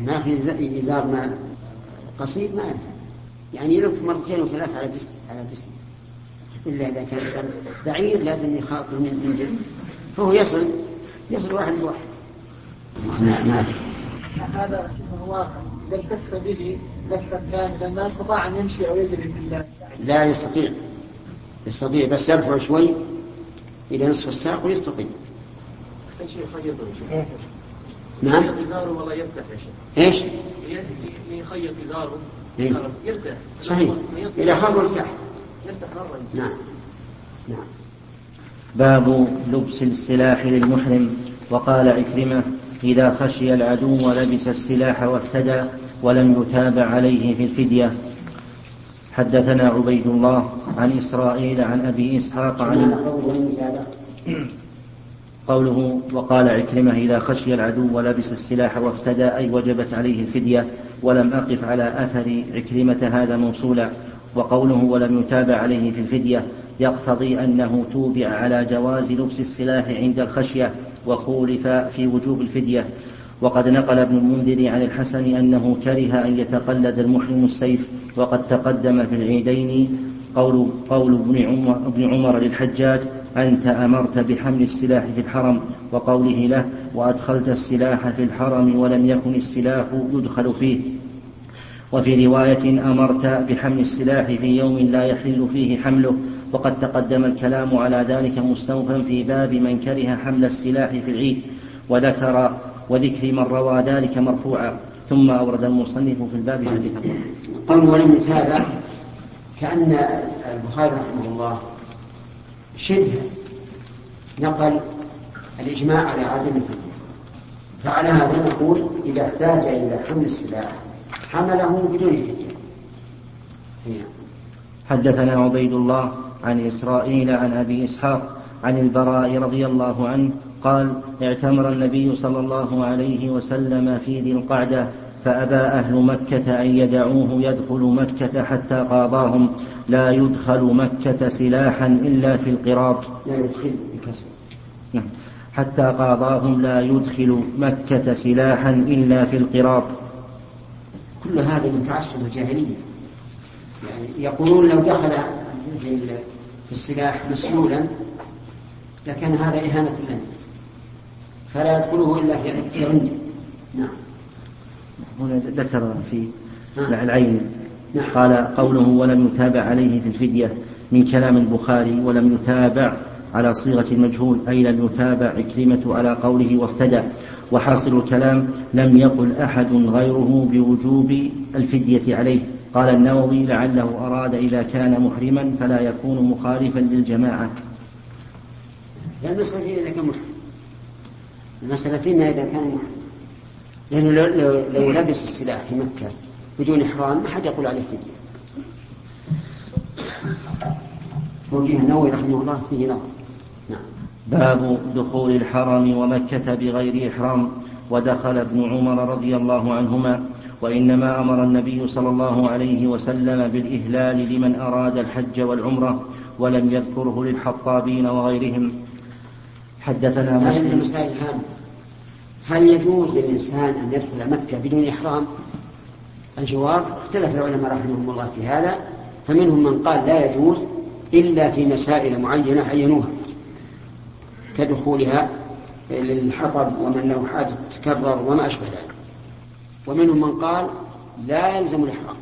ما ياخذ إزار ما قصير ما ينفع يعني يلف مرتين وثلاث على جسم على جسم إلا إذا كان إنسان بعير لازم يخاطر من من جسم فهو يصل يصل واحد بواحد ما ما أدري. هذا شبه واقع إذا التف به لفة كاملة ما استطاع أن يمشي أو يجري في الله. لا يستطيع. يستطيع بس يرفع شوي إلى نصف الساق ويستطيع نعم. يخيط إزاره والله يرتاح يا شيخ. إيش؟ يخيط إزاره. إيه. يرتاح صحيح. إذا خاف ارتاح يرتاح مرة نعم. نعم. باب لبس السلاح للمحرم. وقال عكرمة إذا خشي العدو ولبس السلاح وافتدى ولم يتابع عليه في الفدية. حدثنا عبيد الله عن إسرائيل عن أبي إسحاق عن قوله وقال عكرمة إذا خشي العدو ولبس السلاح وافتدى أي وجبت عليه الفدية ولم أقف على أثر عكرمة هذا موصولا. وقوله ولم يتابع عليه في الفدية يقتضي أنه توبع على جواز لبس السلاح عند الخشية وخولف في وجوب الفدية. وقد نقل ابن المنذر عن الحسن أنه كره أن يتقلد المحرم السيف وقد تقدم في العيدين قول, قول ابن, عمر, ابن عمر للحجاج أنت أمرت بحمل السلاح في الحرم وقوله له وأدخلت السلاح في الحرم ولم يكن السلاح يدخل فيه. وفي رواية أمرت بحمل السلاح في يوم لا يحل فيه حمله وقد تقدم الكلام على ذلك مستوفا في باب من كره حمل السلاح في العيد وذكر وذكر من روى ذلك مرفوعا. ثم أورد المصنف في الباب حديثا قوله ولم يتابع كأن البخاري رحمه الله شبه نقل الإجماع على عدم الفتنة فعلى هذا نقول إذا احتاج إلى حمل السلاح حمله بدون فتنة حدثنا عبيد الله عن إسرائيل عن أبي إسحاق عن البراء رضي الله عنه قال اعتمر النبي صلى الله عليه وسلم في ذي القعدة فأبى أهل مكة أن يدعوه يدخل مكة حتى قاضاهم. لا يدخل مكة سلاحا إلا في القراط. لا يدخل بكسر نعم. حتى قاضاهم لا يدخل مكة سلاحا إلا في القراط. كل هذا من تعصب الجاهلية. يعني يقولون لو دخل في السلاح مسلولا لكان هذا إهانة لنا. فلا يدخله إلا في عنده نعم. هنا ذكر في. العين. نعم. قال قوله ولم يتابع عليه في الفدية من كلام البخاري ولم يتابع على صيغة المجهول أي لم يتابع عكرمة على قوله وافتدى وحاصل الكلام لم يقل أحد غيره بوجوب الفدية عليه. قال النووي لعله أراد إذا كان محرما فلا يكون مخالفا للجماعة. لا المسألة فيما إذا كان محرم. المسألة فيما إذا كان محرم. لأنه لو, لو, لو لبس السلاح في مكة بدون إحرام ما حد يقول عليه فدية. توجيه النووي رحمه الله فيه نظر. نعم. باب دخول الحرم ومكة بغير إحرام ودخل ابن عمر رضي الله عنهما وإنما أمر النبي صلى الله عليه وسلم بالإهلال لمن أراد الحج والعمرة ولم يذكره للحطابين وغيرهم. حدثنا مسلم. المسائل الهامة هل يجوز للإنسان أن يدخل مكة بدون إحرام؟ الجواب اختلف العلماء رحمهم الله في هذا فمنهم من قال لا يجوز إلا في مسائل معينة عينوها كدخولها للحطب ومن له حاجة تكرر وما أشبه ذلك ومنهم من قال لا يلزم الإحرام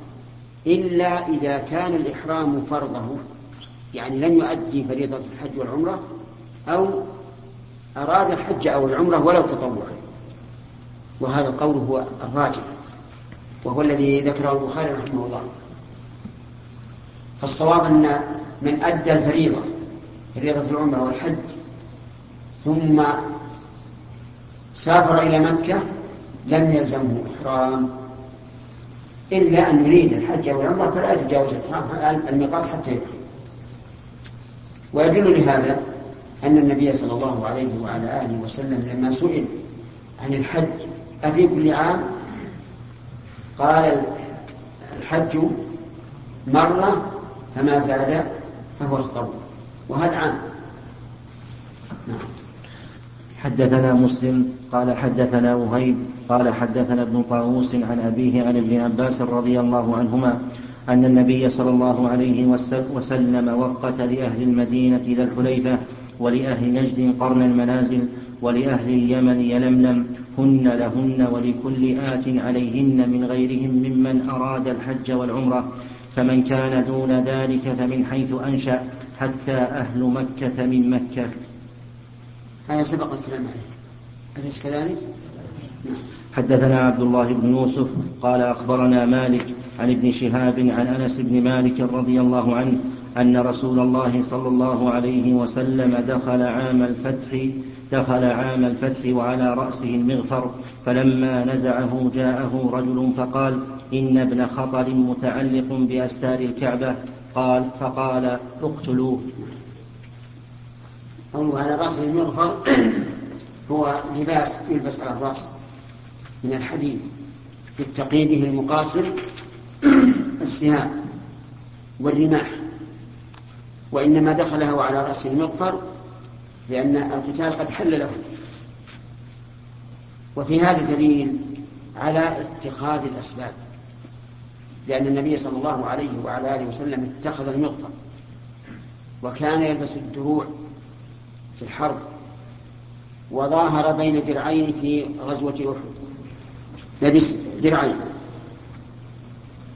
إلا إذا كان الإحرام فرضه يعني لم يؤدي فريضة الحج والعمرة أو أراد الحج أو العمرة ولو تطوعا وهذا القول هو الراجح وهو الذي ذكره البخاري رحمه الله. فالصواب أن من أدى الفريضة فريضة العمرة والحج ثم سافر إلى مكة لم يلزمه إحرام. إلا أن يريد الحج أو العمرة فلا يتجاوز الإحرام الميقات حتى يدخل ويدل لهذا أن النبي صلى الله عليه وعلى آله وسلم لما سئل عن الحج أفي كل عام قال الحج مرة فما زاد فهو تطوع وهذا عام. نعم. حدثنا مسلم قال حدثنا وهيب قال حدثنا ابن طاووس عن أبيه عن ابن عباس رضي الله عنهما أن النبي صلى الله عليه وسلم وقت لأهل المدينة ذا الحليفة ولأهل نجد قرن المنازل ولأهل اليمن يلملم هن لهن ولكل آت عليهن من غيرهم ممن أراد الحج والعمرة. فمن كان دون ذلك فمن حيث أنشأ حتى أهل مكة من مكة. هذا سبق الكلام عليه. أليس كذلك؟ حدثنا عبد الله بن يوسف قال أخبرنا مالك عن ابن شهاب عن أنس بن مالك رضي الله عنه أن رسول الله صلى الله عليه وسلم دخل عام الفتح دخل عام الفتح وعلى رأسه المغفر فلما نزعه جاءه رجل فقال إن ابن خطر متعلق بأستار الكعبة. قال فقال اقتلوه. قوله على رأسه المغفر هو لباس يلبس على الرأس من الحديد يتقي به المقاتل السهام والرماح وإنما دخله على رأس المغفر لأن القتال قد حل له وفي هذا دليل على اتخاذ الأسباب. لأن النبي صلى الله عليه وعلى آله وسلم اتخذ المغفر وكان يلبس الدروع في الحرب. وظاهر بين درعين في غزوة أحد. لبس درعين.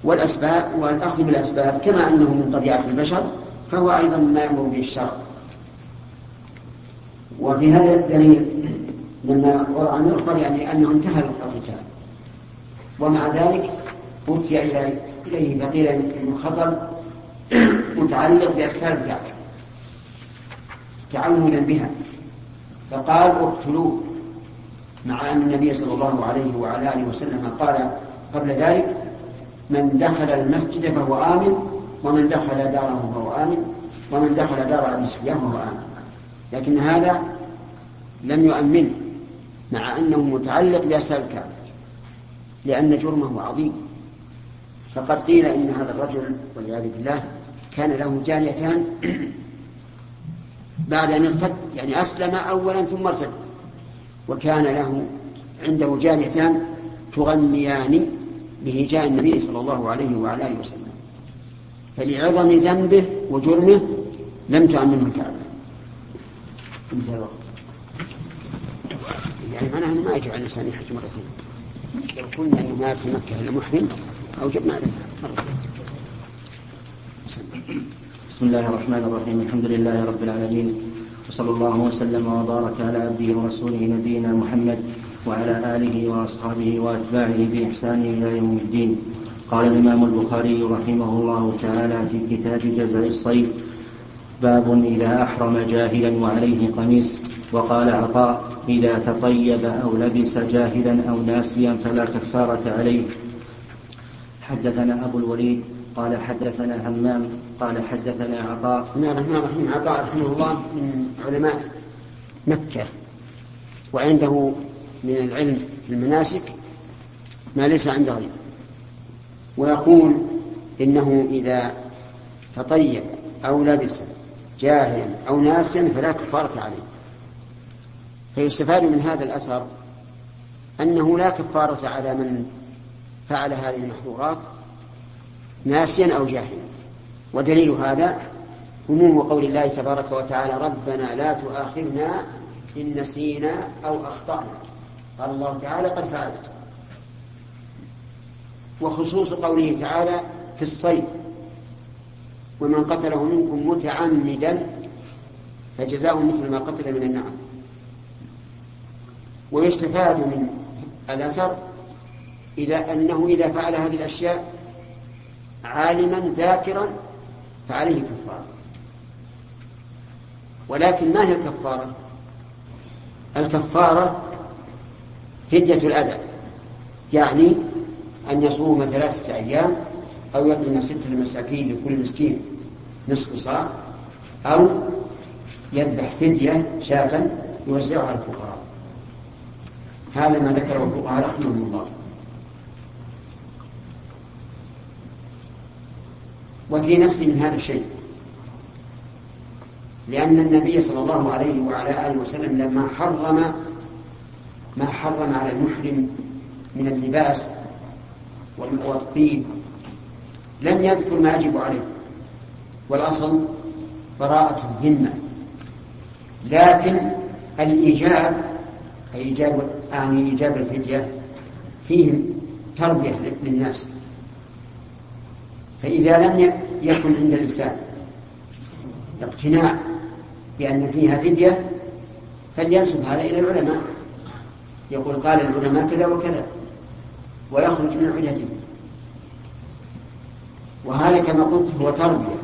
والأسباب والأخذ بالأسباب كما أنه من طبيعة البشر فهو أيضا ما يأمر به الشرع. وفي هذا الدليل لما وضع المغفر يعني أنه انتهى القتال ومع ذلك أوتي إليه فقيل ابن خطر متعلق بأسفار الكعبة تعودا بها. فقال اقتلوه. مع أن النبي صلى الله عليه وعلى آله وسلم قال قبل ذلك من دخل المسجد فهو آمن ومن دخل داره فهو آمن ومن دخل دار أبي سفيان فهو آمن. لكن هذا لم يؤمنه مع أنه متعلق بأسباب الكعبة لأن جرمه عظيم. فقد قيل إن هذا الرجل والعياذ بالله كان له جاريتان بعد أن ارتد يعني أسلم أولا ثم ارتد. وكان له عنده جاريتان تغنيان بهجاء النبي صلى الله عليه وعلى آله وسلم. فلعظم ذنبه وجرمه لم تؤمنه الكعبة انتهى الوقت يعني معناها انه ما يجب على الانسان يحج مرتين لو قلنا انه ما في مكة إلا محرم أوجبنا عليه بسم الله الرحمن الرحيم. الحمد لله رب العالمين. وصلى الله وسلم وبارك على عبده ورسوله نبينا محمد وعلى آله وأصحابه وأتباعه بإحسان إلى يوم الدين. قال الإمام البخاري رحمه الله تعالى في كتاب جزاء الصيد باب إذا أحرم جاهلا وعليه قميص وقال عطاء إذا تطيب أو لبس جاهلا أو ناسيا فلا كفارة عليه. حدثنا أبو الوليد قال حدثنا همام قال حدثنا عطاء. بسم الله الرحمن الرحيم. عطاء رحمه الله من علماء مكة وعنده من العلم في المناسك ما ليس عند غيره ويقول إنه إذا تطيب أو لبس جاهلا أو ناسيا فلا كفارة عليه. فيستفاد من هذا الأثر أنه لا كفارة على من فعل هذه المحظورات ناسيا أو جاهلا. ودليل هذا عموم قول الله تبارك وتعالى ربنا لا تؤاخذنا إن نسينا أو أخطأنا قال الله تعالى قد فعلت وخصوص قوله تعالى في الصيد ومن قتله منكم متعمدا فجزاء مثل ما قتل من النعم ويستفاد من الأثر إذا أنه إذا فعل هذه الأشياء عالما ذاكرا فعليه كفارة ولكن ما هي الكفارة؟ الكفارة هدية الأذى يعني أن يصوم ثلاثة أيام أو يطعم ستة مساكين لكل مسكين نصف صاع أو يذبح فدية شاة يوزعها على الفقراء. هذا ما ذكره الفقهاء رحمهم الله. وفي نفسي من هذا الشيء لأن النبي صلى الله عليه وعلى آله وسلم لما حرم ما حرم على المحرم من اللباس والطيب لم يذكر ما يجب عليه. والأصل براءة الذمة لكن الإيجاب أي إيجاب أعني إيجاب الفدية فيه تربية للناس. فإذا لم يكن عند الإنسان اقتناع بأن فيها فدية فلينسب هذا إلى العلماء. يقول قال العلماء كذا وكذا ويخرج من عدته. وهذا كما قلت هو تربية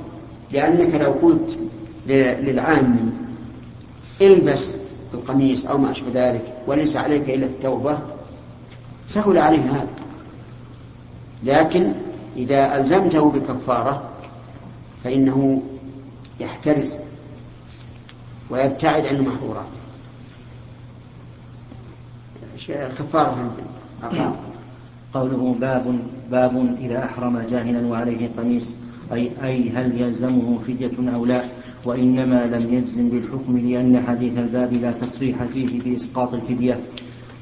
لأنك لو قلت للعام البس القميص أو ما أشبه ذلك وليس عليك إلا التوبة سهل عليه هذا. لكن إذا ألزمته بكفارة فإنه يحترز ويبتعد عن المحظورات. الكفارة عندنا. قوله باب باب إذا أحرم جاهلا وعليه قميص أي أي هل يلزمه فدية أو لا؟ وإنما لم يجزم بالحكم لأن حديث الباب لا تصريح فيه بإسقاط الفدية.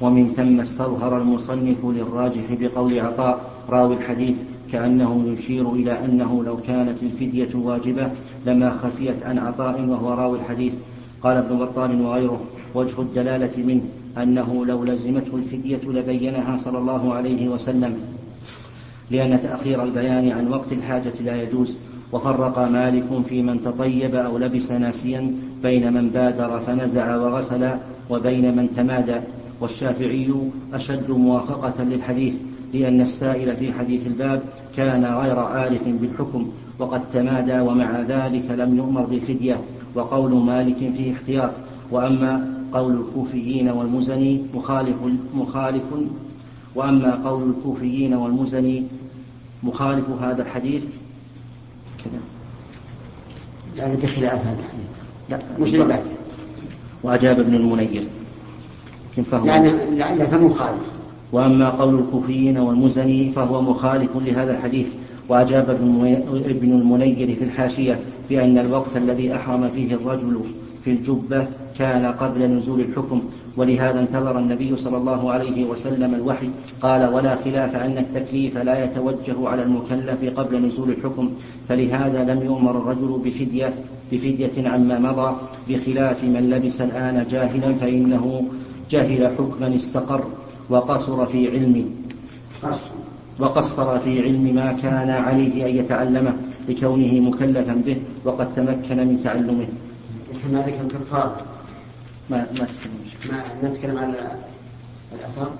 ومن ثم استظهر المصنف للراجح بقول عطاء راوي الحديث كأنه يشير إلى أنه لو كانت الفدية واجبة لما خفيت عن عطاء وهو راوي الحديث. قال ابن بطال وغيره وجه الدلالة منه أنه لو لزمته الفدية لبينها صلى الله عليه وسلم. لأن تأخير البيان عن وقت الحاجة لا يجوز. وفرق مالك في من تطيب أو لبس ناسيا بين من بادر فنزع وغسل وبين من تمادى. والشافعي أشد موافقة للحديث لأن السائل في حديث الباب كان غير عارف بالحكم وقد تمادى ومع ذلك لم يؤمر بالفدية. وقول مالك فيه احتياط. وأما قول الكوفيين والمزني مخالف مخالف وأما قول الكوفيين والمزني مخالف هذا الحديث؟ كذا. يعني بخلاف هذا الحديث. لا. مش لبعد وأجاب ابن المنير. لكن فهو يعني لعله فمخالف. وأما قول الكوفيين والمزني فهو مخالف لهذا الحديث. وأجاب ابن المنير في الحاشية بأن الوقت الذي أحرم فيه الرجل في الجبة كان قبل نزول الحكم. ولهذا انتظر النبي صلى الله عليه وسلم الوحي. قال ولا خلاف أن التكليف لا يتوجه على المكلف قبل نزول الحكم فلهذا لم يؤمر الرجل بفدية بفدية عما مضى بخلاف من لبس الآن جاهلا فإنه جهل حكما استقر وقصر في علمه وقصر في علم ما كان عليه أن يتعلمه لكونه مكلفا به وقد تمكن من تعلمه. ما ذكر الكفار. ما ما تكلم. ما نتكلم عن الأثر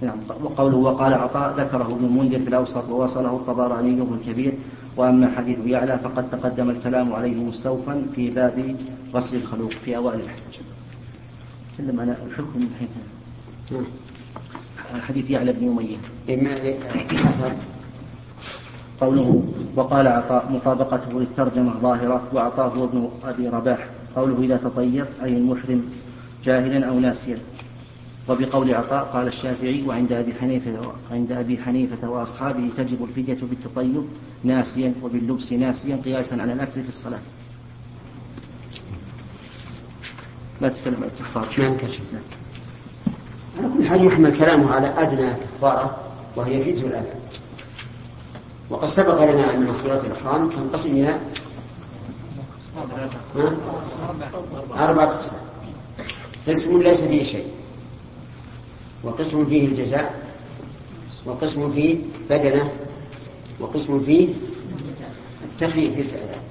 نعم وقوله وقال عطاء ذكره ابن المنذر في الأوسط ووصله الطبراني في الكبير وأما حديث يعلى فقد تقدم الكلام عليه مستوفا في باب غسل الخلوق في أوائل الحج. تكلم عن الحكم من حيث حديث يعلى بن أمية. قوله وقال عطاء مطابقته للترجمة ظاهرة وعطاء هو ابن أبي رباح. قوله إذا تطير أي المحرم جاهلا أو ناسيا وبقول عطاء قال الشافعي وعند أبي حنيفة عند أبي حنيفة وأصحابه تجب الفدية بالتطيب ناسيا وباللبس ناسيا قياسا على الأكل في الصلاة. لا تتكلم عن الكفار. ما نكشف على كل حال يحمل كلامه على أدنى كفارة وهي جزء الأذى. وقد سبق لنا أن مخلوقات الإحرام تنقسم إلى أربعة أقسام قسم ليس فيه شيء. وقسم فيه الجزاء وقسم فيه بدنة وقسم فيه التخفيف في العذاب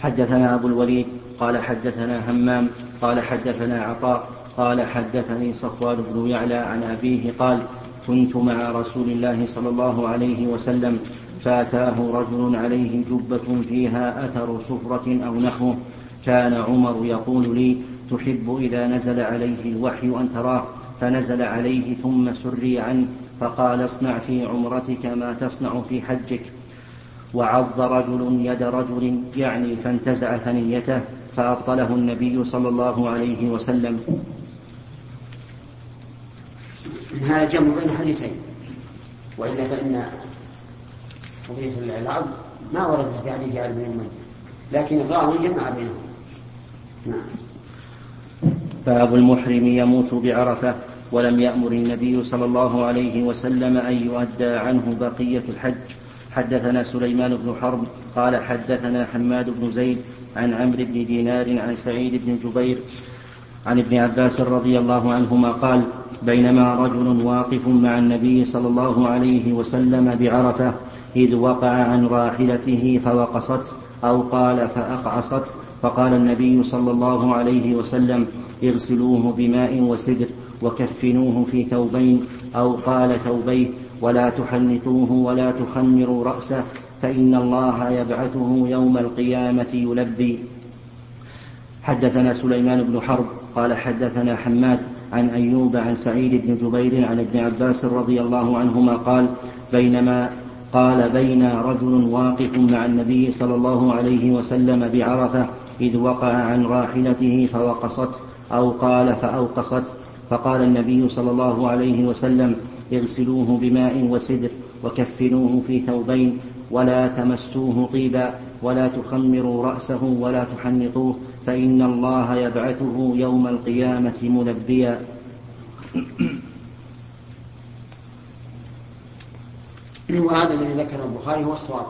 حدثنا أبو الوليد قال حدثنا همام قال حدثنا عطاء قال حدثني صفوان بن يعلى عن أبيه قال كنت مع رسول الله صلى الله عليه وسلم فأتاه رجل عليه جبة فيها أثر صفرة أو نحوه كان عمر يقول لي تحب إذا نزل عليه الوحي أن تراه. فنزل عليه ثم سري عنه فقال اصنع في عمرتك ما تصنع في حجك. وعض رجل يد رجل يعني فانتزع ثنيته فأبطله النبي صلى الله عليه وسلم. هذا جمع بين حديثين. وإلا فإن قضية العض ما وردت في حديث علي بن لكن الراوي جمع بينهم. باب المحرم يموت بعرفة ولم يأمر النبي صلى الله عليه وسلم أن يؤدى عنه بقية الحج. حدثنا سليمان بن حرب قال حدثنا حماد بن زيد عن عمرو بن دينار عن سعيد بن جبير عن ابن عباس رضي الله عنهما قال بينما رجل واقف مع النبي صلى الله عليه وسلم بعرفة إذ وقع عن راحلته فوقصت أو قال فاقعصت فقال النبي صلى الله عليه وسلم اغسلوه بماء وسدر وكفنوه في ثوبين أو قال ثوبيه ولا تحنطوه ولا تخمروا رأسه فإن الله يبعثه يوم القيامة يلبي. حدثنا سليمان بن حرب قال حدثنا حماد عن أيوب عن سعيد بن جبير عن ابن عباس رضي الله عنهما قال بينما قال بين رجل واقف مع النبي صلى الله عليه وسلم بعرفة إذ وقع عن راحلته فوقصت أو قال فأوقصت. فقال النبي صلى الله عليه وسلم اغسلوه بماء وسدر وكفنوه في ثوبين ولا تمسوه طيبا ولا تخمروا رأسه ولا تحنطوه فإن الله يبعثه يوم القيامة ملبيا. وهذا الذي ذكره البخاري هو الصواب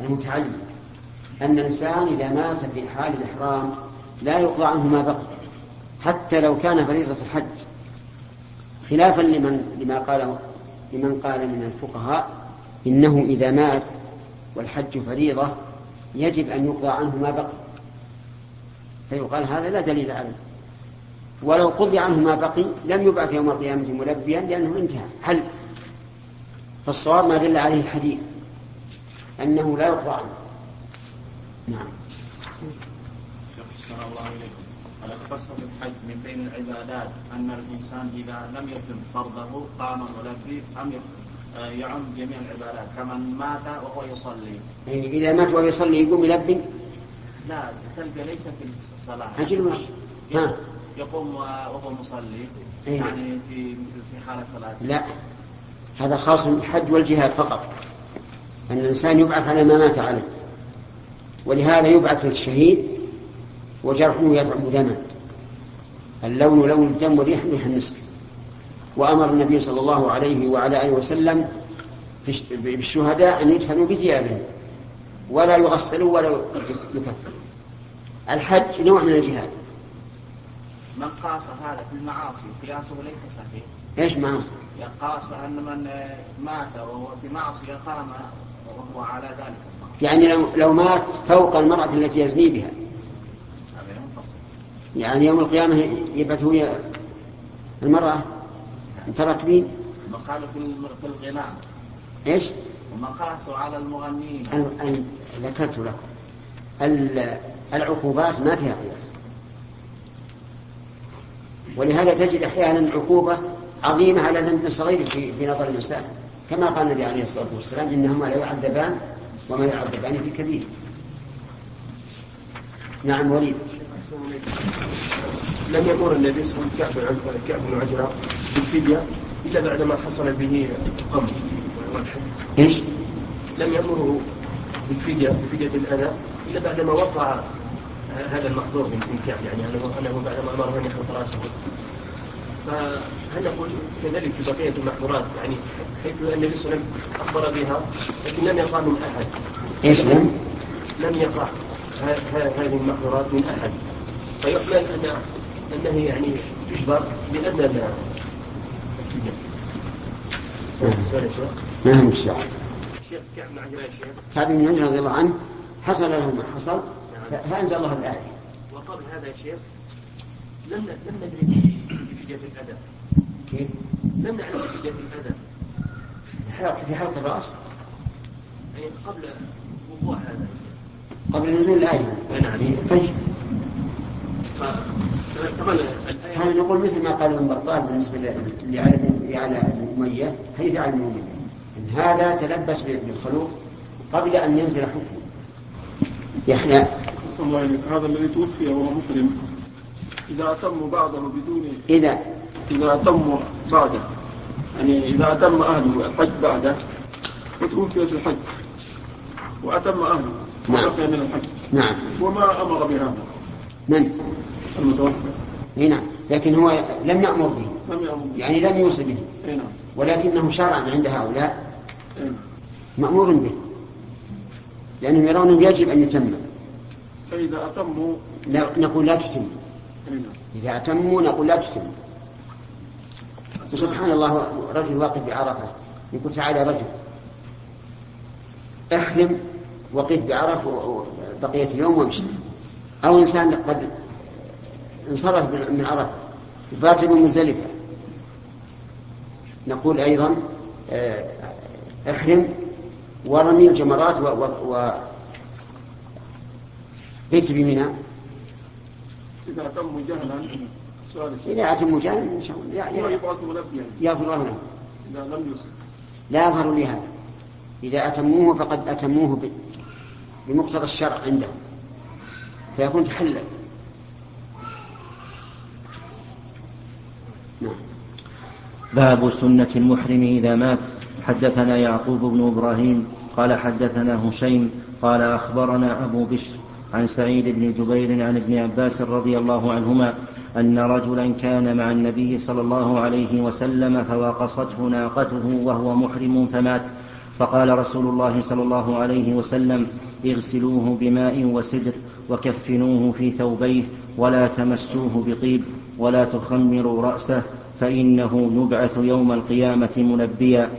المتعين. أن الإنسان إذا مات في حال الإحرام لا يقضى عنه ما بقي حتى لو كان فريضة الحج. خلافا لمن لما قال لمن قال من الفقهاء إنه إذا مات والحج فريضة يجب أن يقضى عنه ما بقي. فيقال هذا لا دليل عليه ولو قضي عنه ما بقي لم يبعث يوم القيامة ملبيا لأنه انتهى. حل فالصواب ما دل عليه الحديث أنه لا يقضى عنه. نعم. شيخ الله إليكم. على قصة الحج من بين العبادات أن الإنسان إذا لم يتم فرضه قام ملبي أم يعم جميع العبادات كمن مات وهو يصلي. إذا مات وهو يصلي يقوم يلبي لا تلقى ليس في الصلاة. أجل مش ها؟ يقوم وهو مصلي. إيه. يعني في مثل في حالة صلاة لا. هذا خاص بالحج والجهاد فقط. أن الإنسان يبعث على ما مات عليه. ولهذا يبعث للشهيد وجرحه يطعم دما. اللون لون الدم والريح ريح المسك وأمر النبي صلى الله عليه وعلى آله وسلم بالشهداء أن يدفنوا بثيابهم. ولا يغسلوا ولا يكفروا. الحج نوع من الجهاد. من قاس هذا في المعاصي قياسه ليس صحيح. إيش معاصي؟ قاس أن من مات وهو في معصية قام وهو على ذلك. يعني لو لو مات فوق المرأة التي يزني بها. يعني يوم القيامة يبعث هي المرأة. متركبين وقالوا في في الغناء. إيش؟ ومن قاسوا على أن ذكرت لكم. ال- العقوبات ما فيها قياس. ولهذا تجد أحيانا عقوبة عظيمة على ذنب صغير في في نظر الإنسان. كما قال النبي عليه الصلاة والسلام إنهما لا يعذبان وما يعذبان في كبير. نعم وليد. لم يأمر النبي صلى الله عليه وسلم كعب بن عجرة بالفدية إلا بعدما حصل به قم. والحد إيش؟ لم يأمره بالفدية بفدية الأذى إلا بعدما وقع هذا المحظور من من كعب. يعني أنه أنه بعدما أمره أن يحفظ رأسه فهل نقول كذلك في بقية المحظورات؟ يعني حيث النبي صلى الله عليه وسلم أخبر بها لكن لم يقع من أحد. إيش لم؟ لم؟ يقع هذه المحظورات من أحد. فيحمل أن أنه يعني تجبر يا شيخ. نعم الشيخ الشيخ كعب بن عجرة رضي الله عنه حصل له ما حصل. ف- فأنزل الله الآية. وقبل هذا يا شيخ لم لم ندري بفدية الأذى. كيف؟ لم نعلم بفدية الأذى. حلق- في حلق الرأس؟ يعني قبل وقوع هذا. قبل نزول الآية. نعم. طيب. طبعا الآية هذا نقول مثل ما قال ابن بطال بالنسبة ل- لعلي بن لعلى بن اميه حديث علي بن اميه إن هذا تلبس بالخلوق قبل أن ينزل حكمه يحيى صلى الله عليه هذا الذي توفي وهو محرم إذا أتم بعضه بدون إذا إذا أتم بعده يعني إذا أتم أهله الحج بعده وتوفي في الحج. وأتم أهله نعم. من الحج نعم. وما أمر بهذا. من؟ المتوفى. إي نعم. لكن هو لم يأمر به. لم يأمر يعني لم يوصي به. إي نعم. ولكنه شرعا عند هؤلاء. نعم. مأمور به. لأنهم يرونه يجب أن يتم. فإذا أتموا لا نقول لا تتم. إذا أتموا نقول لا تتم وسبحان الله رجل واقف بعرفة يقول تعالى رجل. أحلم وقف بعرف بقية اليوم وامشي. أو إنسان قد انصرف من عرفة. بات بمزدلفة نقول أيضا آه، احرم ورمي الجمرات و, و, و بيت بمنى. إذا أتموا جهلا إذا أتموا جانا إن شاء الله. يغفر الله لهم إذا لم يصب. لا يظهر لي هذا. إذا أتموه فقد أتموه بمقتضى الشرع عندهم فيكون تحلل. نعم. باب سنة المحرم إذا مات. حدثنا يعقوب بن إبراهيم قال حدثنا هشيم قال أخبرنا أبو بشر. عن سعيد بن جبير عن ابن عباس رضي الله عنهما أن رجلا كان مع النبي صلى الله عليه وسلم فواقصته ناقته وهو محرم فمات. فقال رسول الله صلى الله عليه وسلم اغسلوه بماء وسدر وكفنوه في ثوبيه ولا تمسوه بطيب ولا تخمروا رأسه فإنه يبعث يوم القيامة ملبيا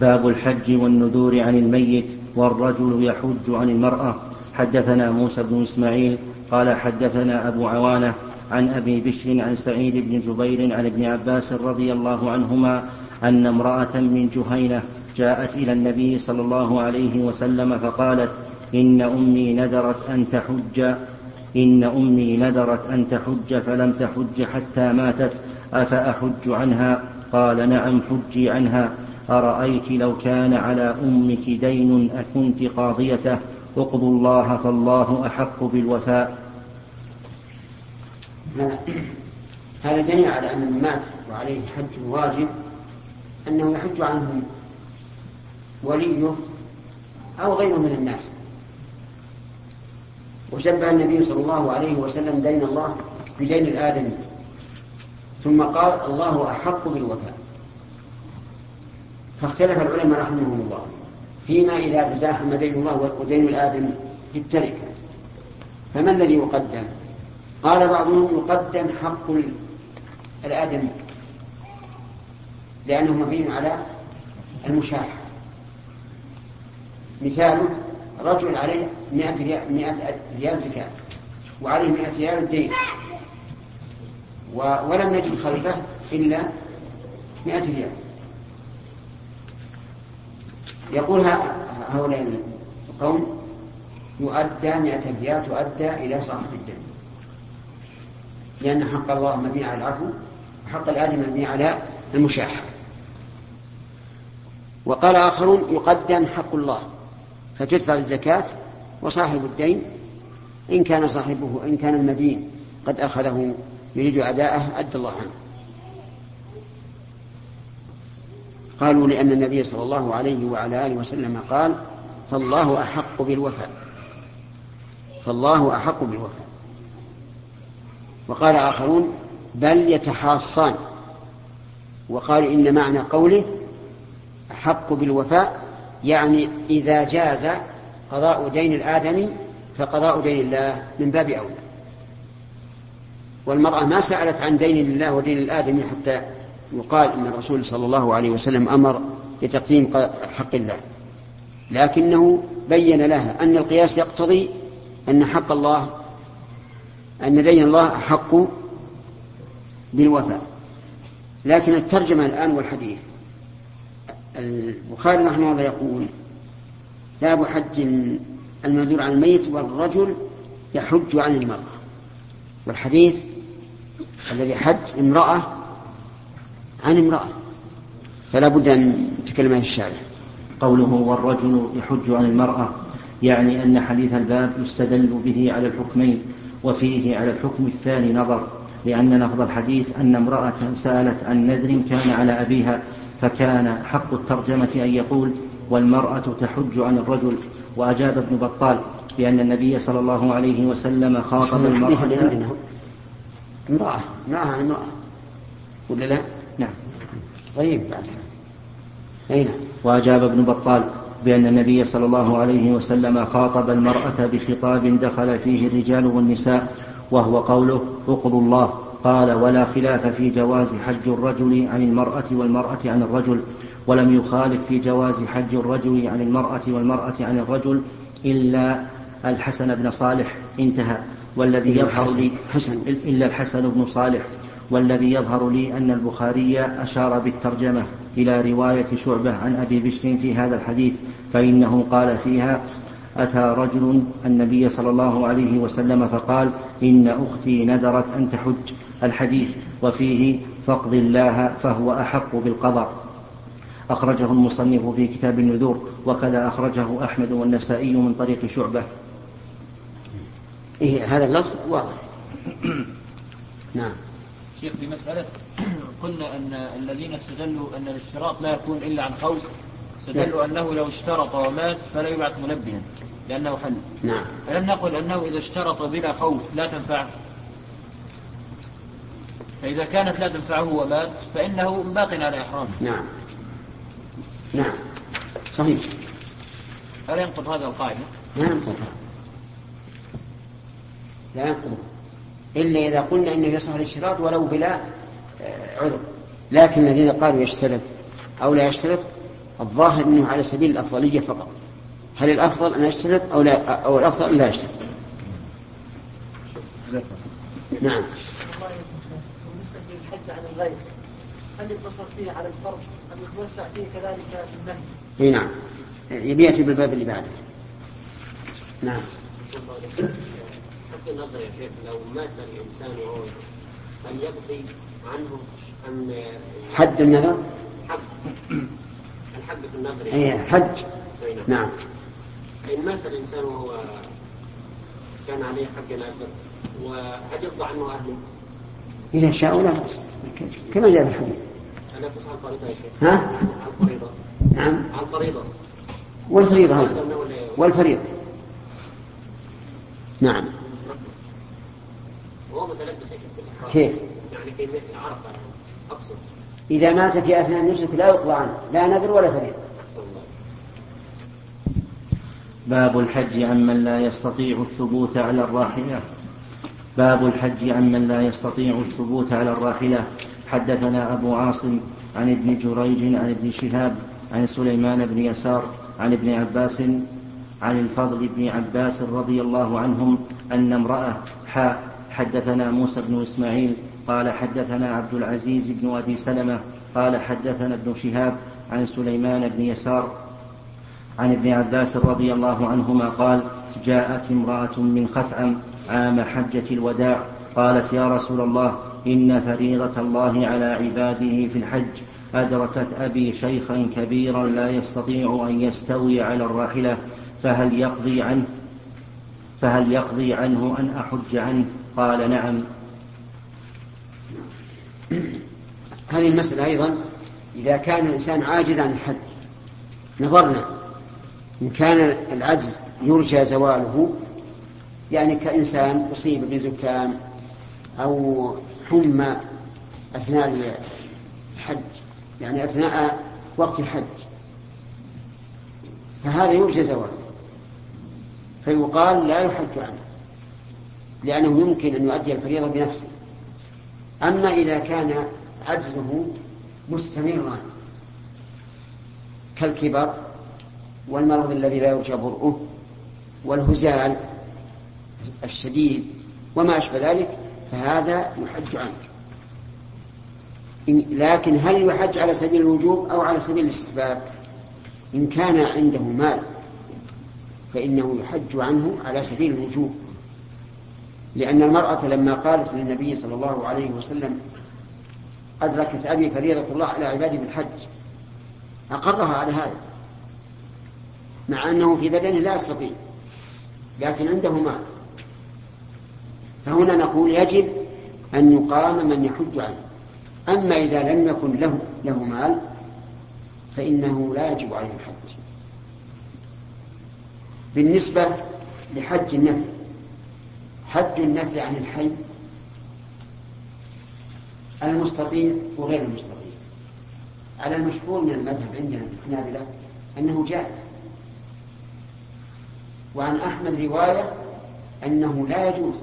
باب الحج والنذور عن الميت. والرجل يحج عن المرأة. حدثنا موسى بن إسماعيل قال حدثنا أبو عوانة عن أبي بشر عن سعيد بن جبير عن ابن عباس رضي الله عنهما أن امرأة من جهينة جاءت إلى النبي صلى الله عليه وسلم فقالت إن أمي نذرت أن تحج. إن أمي نذرت أن تحج فلم تحج حتى ماتت. أفأحج عنها؟ قال نعم حجي عنها. أرأيت لو كان على أمك دين أكنت قاضيته؟ اقضوا الله فالله أحق بالوفاء. هذا دليل على أن من مات وعليه حج واجب أنه يحج عنه وليه أو غيره من الناس. وشبه النبي صلى الله عليه وسلم دين الله بدين الآدمي ثم قال الله أحق بالوفاء. فاختلف العلماء رحمهم الله فيما إذا تزاحم دين الله ودين الآدم في التركة فما الذي يقدم؟ قال بعضهم يقدم حق ال- الآدمي لأنه مبين على المشاحة. مثاله رجل عليه مئة ريال, مئة ريال زكاة وعليه مئة ريال الدين و- ولم نجد خلفه إلا مئة ريال. يقول هؤلاء القوم يؤدى مئة ريال تؤدى إلى صاحب الدين لأن حق الله مبني على العفو وحق الآدم مبني على المشاحة. وقال آخرون يقدم حق الله فتدفع الزكاة وصاحب الدين إن كان صاحبه إن كان المدين قد أخذه يريد أداءه أدى الله عنه. قالوا لأن النبي صلى الله عليه وعلى آله وسلم قال فالله أحق بالوفاء. فالله أحق بالوفاء. وقال آخرون بل يتحاصان. وقالوا إن معنى قوله أحق بالوفاء يعني إذا جاز قضاء دين الآدمي فقضاء دين الله من باب أولى. والمرأة ما سألت عن دين الله ودين الآدمي حتى يقال إن الرسول صلى الله عليه وسلم أمر بتقديم حق الله. لكنه بين لها أن القياس يقتضي أن حق الله أن دين الله أحق بالوفاء. لكن الترجمة الآن والحديث البخاري رحمه الله يقول باب حج المنذور عن الميت والرجل يحج عن المرأة. والحديث الذي حج امرأة عن امرأة فلا بد أن نتكلم عن الشارع قوله والرجل يحج عن المرأة يعني أن حديث الباب يستدل به على الحكمين وفيه على الحكم الثاني نظر لأن لفظ الحديث أن امرأة سألت عن نذر كان على أبيها فكان حق الترجمة أن يقول والمرأة تحج عن الرجل وأجاب ابن بطال بأن النبي صلى الله عليه وسلم خاطب المرأة. امرأة امرأة عن امرأة ولا لا؟ طيب بعد. أي نعم وأجاب ابن بطال بأن النبي صلى الله عليه وسلم خاطب المرأة بخطاب دخل فيه الرجال والنساء وهو قوله أقضوا الله قال ولا خلاف في جواز حج الرجل عن المرأة والمرأة عن الرجل ولم يخالف في جواز حج الرجل عن المرأة والمرأة عن الرجل إلا الحسن بن صالح. انتهى. والذي يظهر لي حسن. إلا الحسن بن صالح. والذي يظهر لي أن البخاري أشار بالترجمة إلى رواية شعبة عن أبي بشر في هذا الحديث فإنه قال فيها أتى رجل النبي صلى الله عليه وسلم فقال إن أختي نذرت أن تحج الحديث وفيه فاقض الله فهو أحق بالقضاء. أخرجه المصنف في كتاب النذور وكذا أخرجه أحمد والنسائي من طريق شعبة. إيه هذا اللفظ واضح. نعم. شيخ في مسألة قلنا أن الذين استدلوا أن الاشتراط لا يكون إلا عن خوف استدلوا أنه لو اشترط ومات فلا يبعث منبها لأنه حل. نعم. فلم نقل أنه إذا اشترط بلا خوف لا تنفعه فإذا كانت لا تنفعه ومات فإنه باق على إحرامه نعم. نعم. صحيح. ألا ينقض هذا القاعدة؟ لا ينقض. لا ينقض. إلا إذا قلنا إنه يصح الاشتراط ولو بلا آه، عذر. لكن الذين قالوا يشترط أو لا يشترط الظاهر أنه على سبيل الأفضلية فقط. هل الأفضل أن يشترط أو لا أو الأفضل أن لا يشترط؟ نعم. بالنسبة للحج عن الغير هل يقتصر فيه على الفرض أم يتوسع فيه كذلك في النهي؟ إي نعم. يبي ياتي بالباب اللي بعده. نعم. حتى النظر يا شيخ لو مات الإنسان وهو هل يقضي عنه ام حد النذر؟ حق الحق في النظر اي حج. أي نعم. نعم. إن مات الإنسان وهو كان عليه حق نذر وهل يقضى عنه اهله؟ إذا شاءوا لا كما جاء في الحديث. أنا اقص على الفريضه يا شيخ. ها؟ على الفريضه نعم. على أنه لا- والفريضة. نعم. وهو متلبس شيخ بالاحرام كيف؟ يعني في مثل عرفه أقصد. إذا مات في اثناء النسك لا يقضى عنه لا نذر ولا الله. باب الحج عمن لا يستطيع الثبوت على الراحلة. باب الحج عمن لا يستطيع الثبوت على الراحلة. حدثنا أبو عاصم عن ابن جريج عن ابن شهاب عن سليمان بن يسار عن ابن عباس عن الفضل بن عباس رضي الله عنهم أن امرأة حاء حدثنا موسى بن إسماعيل قال حدثنا عبد العزيز بن أبي سلمة قال حدثنا ابن شهاب عن سليمان بن يسار عن ابن عباس رضي الله عنهما قال جاءت امرأة من خثعم عام حجة الوداع قالت يا رسول الله إن فريضة الله على عباده في الحج أدركت أبي شيخا كبيرا لا يستطيع أن يستوي على الراحلة فهل يقضي عنه فهل يقضي عنه أن أحج عنه؟ قال نعم. هذه المسألة أيضا إذا كان الإنسان عاجزا عن الحج نظرنا إن كان العجز يرجى زواله يعني كإنسان أصيب بزكام أو حمى أثناء الحج يعني أثناء وقت الحج فهذا يرجى زواله فيقال لا يحج عنه. لأنه يمكن أن يؤدي الفريضة بنفسه. أما إذا كان عجزه مستمرا كالكبر والمرض الذي لا يرجى برؤه والهزال الشديد وما أشبه ذلك فهذا يحج إن- لكن هل يحج على سبيل الوجوب أو على سبيل الاستحباب؟ إن كان عنده مال فإنه يحج عنه على سبيل الوجوب. لأن المرأة لما قالت للنبي صلى الله عليه وسلم أدركت أبي فريضة الله على عباده بالحج أقرها على هذا مع أنه في بدنه لا يستطيع لكن عنده مال. فهنا نقول يجب أن يقام من يحج عنه. أما إذا لم يكن له له مال فإنه لا يجب عليه الحج. بالنسبة لحج النفل حج النفل عن الحي المستطيع وغير المستطيع. على المشهور من المذهب عندنا في الحنابلة أنه جائز. وعن أحمد رواية أنه لا يجوز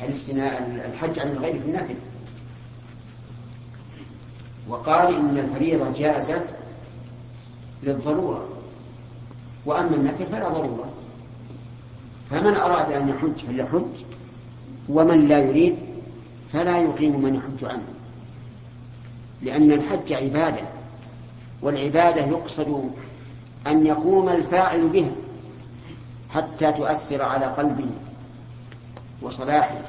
الاستناء الحج عن الغير في النفل وقال إن الفريضة جازت للضرورة وأما النفل فلا ضرورة. فمن أراد أن يحج فليحج ومن لا يريد فلا يقيم من يحج عنه. لأن الحج عبادة والعبادة يقصد أن يقوم الفاعل بها حتى تؤثر على قلبه وصلاحه.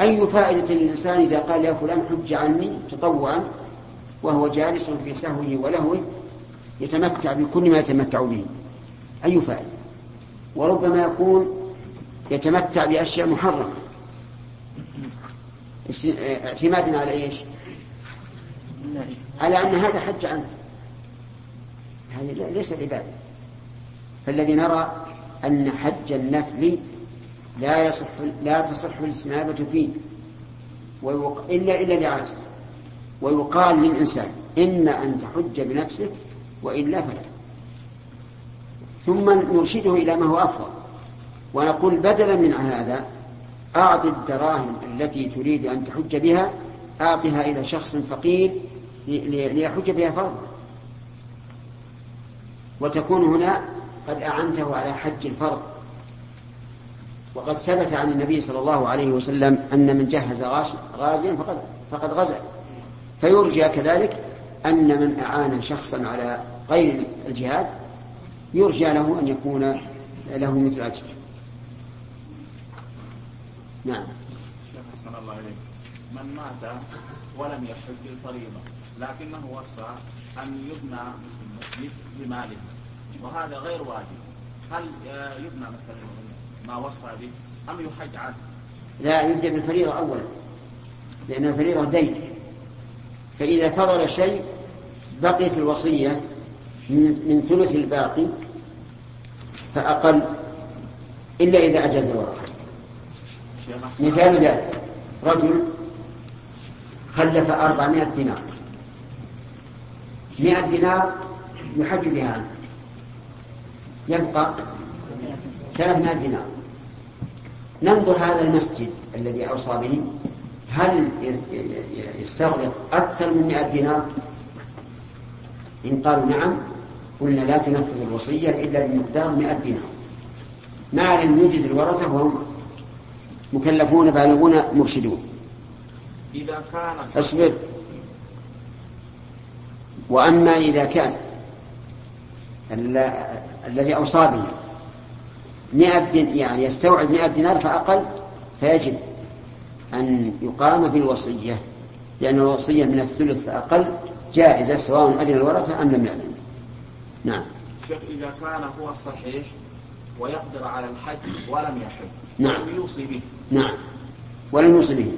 أي فائدة للإنسان إذا قال يا فلان حج عني تطوعا وهو جالس في سهوه ولهوه يتمتع بكل ما يتمتع به. أي فائدة وربما يكون يتمتع بأشياء محرمة. اعتمادا على إيش؟ على أن هذا حج عنه. هذه ليست عبادة. فالذي نرى أن حج النفل لا يصح لا تصح الاستنابه فيه. ويوق... الا إلا لعاجز. ويقال للإنسان إما أن تحج بنفسك وإلا فلا. ثم نرشده إلى ما هو أفضل. ونقول بدلا من هذا أعط الدراهم التي تريد أن تحج بها أعطها إلى شخص فقير ليحج بها فرضا. وتكون هنا قد أعنته على حج الفرض. وقد ثبت عن النبي صلى الله عليه وسلم أن من جهز غازيا فقد, فقد غزا. فيرجى كذلك أن من أعان شخصا على غير الجهاد يرجى له أن يكون له مثل أجر. نعم. أحسن الله إليك. من مات ولم يحج الفريضة لكنه وصى أن يبنى مسجد بماله. وهذا غير واجب. هل يبنى مثلا ما وصى به أم يحج عنه؟ لا يبدأ بالفريضة أولا لأن الفريضة دين. فإذا فضل شيء بقيت الوصية من ثلث الباقي فأقل إلا إذا أجاز الورثة مثال ذلك رجل خلف أربعمائة دينار. مئة دينار يحج بها عنه. يبقى ثلاثمائة دينار. ننظر هذا المسجد الذي أوصى به هل يستغرق أكثر من مئة دينار؟ إن قالوا نعم قلنا لا تنفذ الوصية إلا بمقدار مئة دينار. ما لم يوجد الورثة وهم مكلفون بالغون مرشدون إذا كان اصبر وأما إذا كان الذي أوصى به مئة يعني يستوعب مئة دينار فأقل فيجب أن يقام بالوصية. لأن الوصية من الثلث فأقل جائزة سواء أذن الورثة أم لم يأذن. نعم. شيخ إذا كان هو صحيح ويقدر على الحج ولم يحج نعم. يوصي به؟ نعم. ولم يوصي به.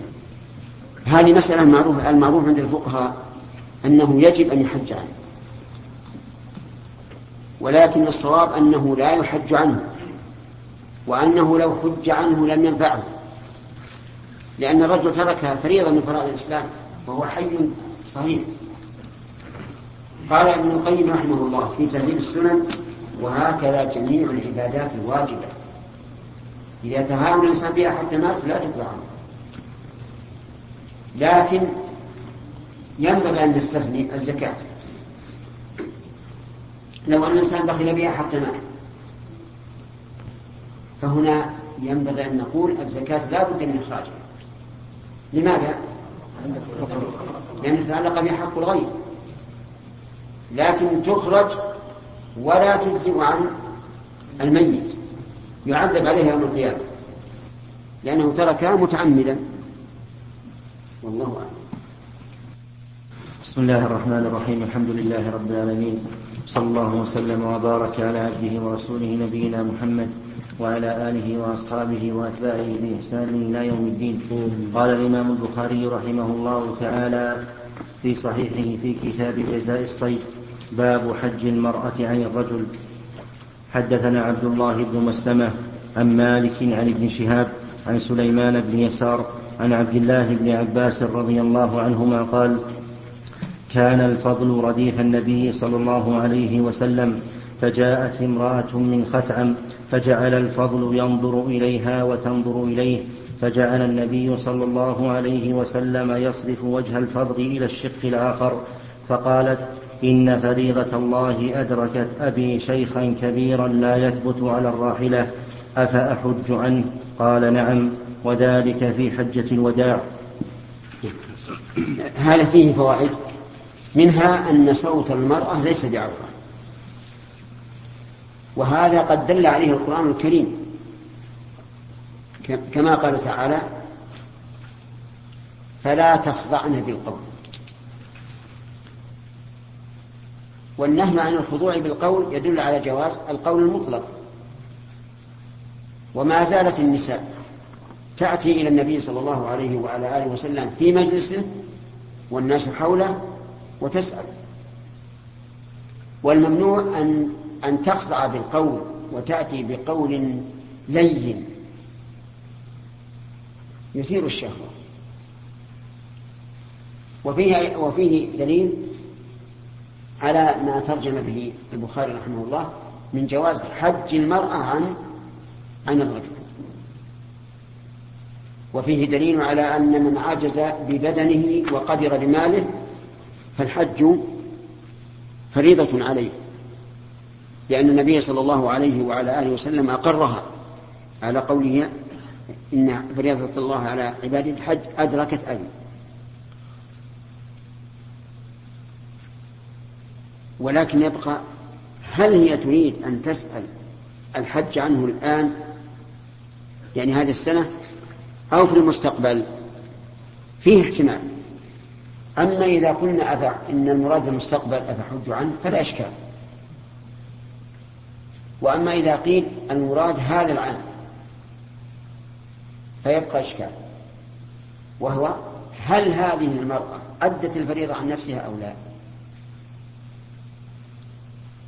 هذه مسألة معروف المعروف عند الفقهاء أنه يجب أن يحج عنه. ولكن الصواب أنه لا يحج عنه وأنه لو حج عنه لم ينفعه. لأن الرجل ترك فريضة من فرائض الإسلام وهو حي صحيح. قال ابن القيم رحمه الله في تهذيب السنن وهكذا جميع العبادات الواجبة. إذا تهاون الإنسان بها حتى مات لا تقضى عنه. لكن ينبغي أن نستثني الزكاة. لو أن الإنسان بخل بها حتى مات. فهنا ينبغي أن نقول الزكاة لا بد من إخراجها. لماذا؟ لأن تتعلق بها حق الغير لكن تخرج ولا تجزئ عن الميت. يعذب عليها يوم القيامة. لأنه تركها متعمدا. والله أعلم. بسم الله الرحمن الرحيم. الحمد لله رب العالمين. صلى الله وسلم وبارك على عبده ورسوله نبينا محمد وعلى آله وأصحابه وأتباعه بإحسان إلى يوم الدين. قال الإمام البخاري رحمه الله تعالى في صحيحه في كتاب جزاء الصيد. باب حج المرأة عن الرجل. حدثنا عبد الله بن مسلمة عن مالك عن ابن شهاب عن سليمان بن يسار عن عبد الله بن عباس رضي الله عنهما قال كان الفضل رديف النبي صلى الله عليه وسلم فجاءت امرأة من خثعم فجعل الفضل ينظر إليها وتنظر إليه فجعل النبي صلى الله عليه وسلم يصرف وجه الفضل إلى الشق الآخر فقالت إن فريضة الله أدركت أبي شيخا كبيرا لا يثبت على الراحلة أفأحج عنه؟ قال نعم وذلك في حجة الوداع. هذا فيه فوائد. منها أن صوت المرأة ليس بعورة وهذا قد دل عليه القرآن الكريم. كما قال تعالى فلا تخضعن بالقول. والنهي عن الخضوع بالقول يدل على جواز القول المطلق. وما زالت النساء تأتي إلى النبي صلى الله عليه وعلى آله وسلم في مجلسه والناس حوله وتسأل. والممنوع أن أن تخضع بالقول وتأتي بقول لين يثير الشهوة. وفيه وفيه دليل على ما ترجم به البخاري رحمه الله من جواز حج المرأة عن عن الرجل. وفيه دليل على أن من عجز ببدنه وقدر بماله فالحج فريضة عليه لأن النبي صلى الله عليه وعلى آله وسلم أقرها على قوله إن فريضة الله على عباده الحج أدركت أبي. ولكن يبقى هل هي تريد أن تسأل الحج عنه الآن؟ يعني هذه السنة أو في المستقبل؟ فيه احتمال. أما إذا قلنا أفع إن المراد المستقبل أفحج عنه فلا إشكال. وأما إذا قيل المراد هذا العام فيبقى إشكال. وهو هل هذه المرأة أدت الفريضة عن نفسها أو لا؟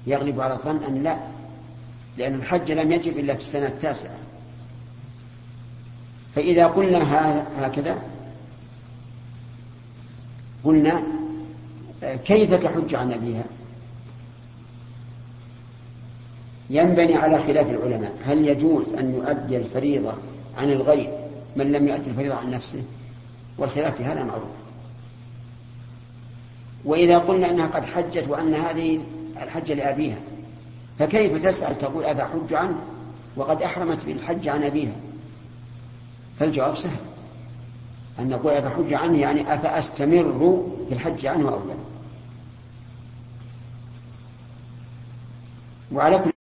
يغلب على الظن أن لا لأن الحج لم يجب إلا في السنة التاسعة. فإذا قلنا هكذا قلنا كيف تحج عن أبيها؟ ينبني على خلاف العلماء. هل يجوز أن يؤدي الفريضة عن الغير؟ من لم يؤدي الفريضة عن نفسه؟ والخلاف في هذا معروف. وإذا قلنا أنها قد حجت وأن هذه الحج لأبيها. فكيف تسأل تقول أبا حج عنه وقد أحرمت بالحج عن أبيها؟ فالجواب سهل. أن نقول أفحج عنه يعني أفأستمر في الحج عنه أو لا؟ وعلى كل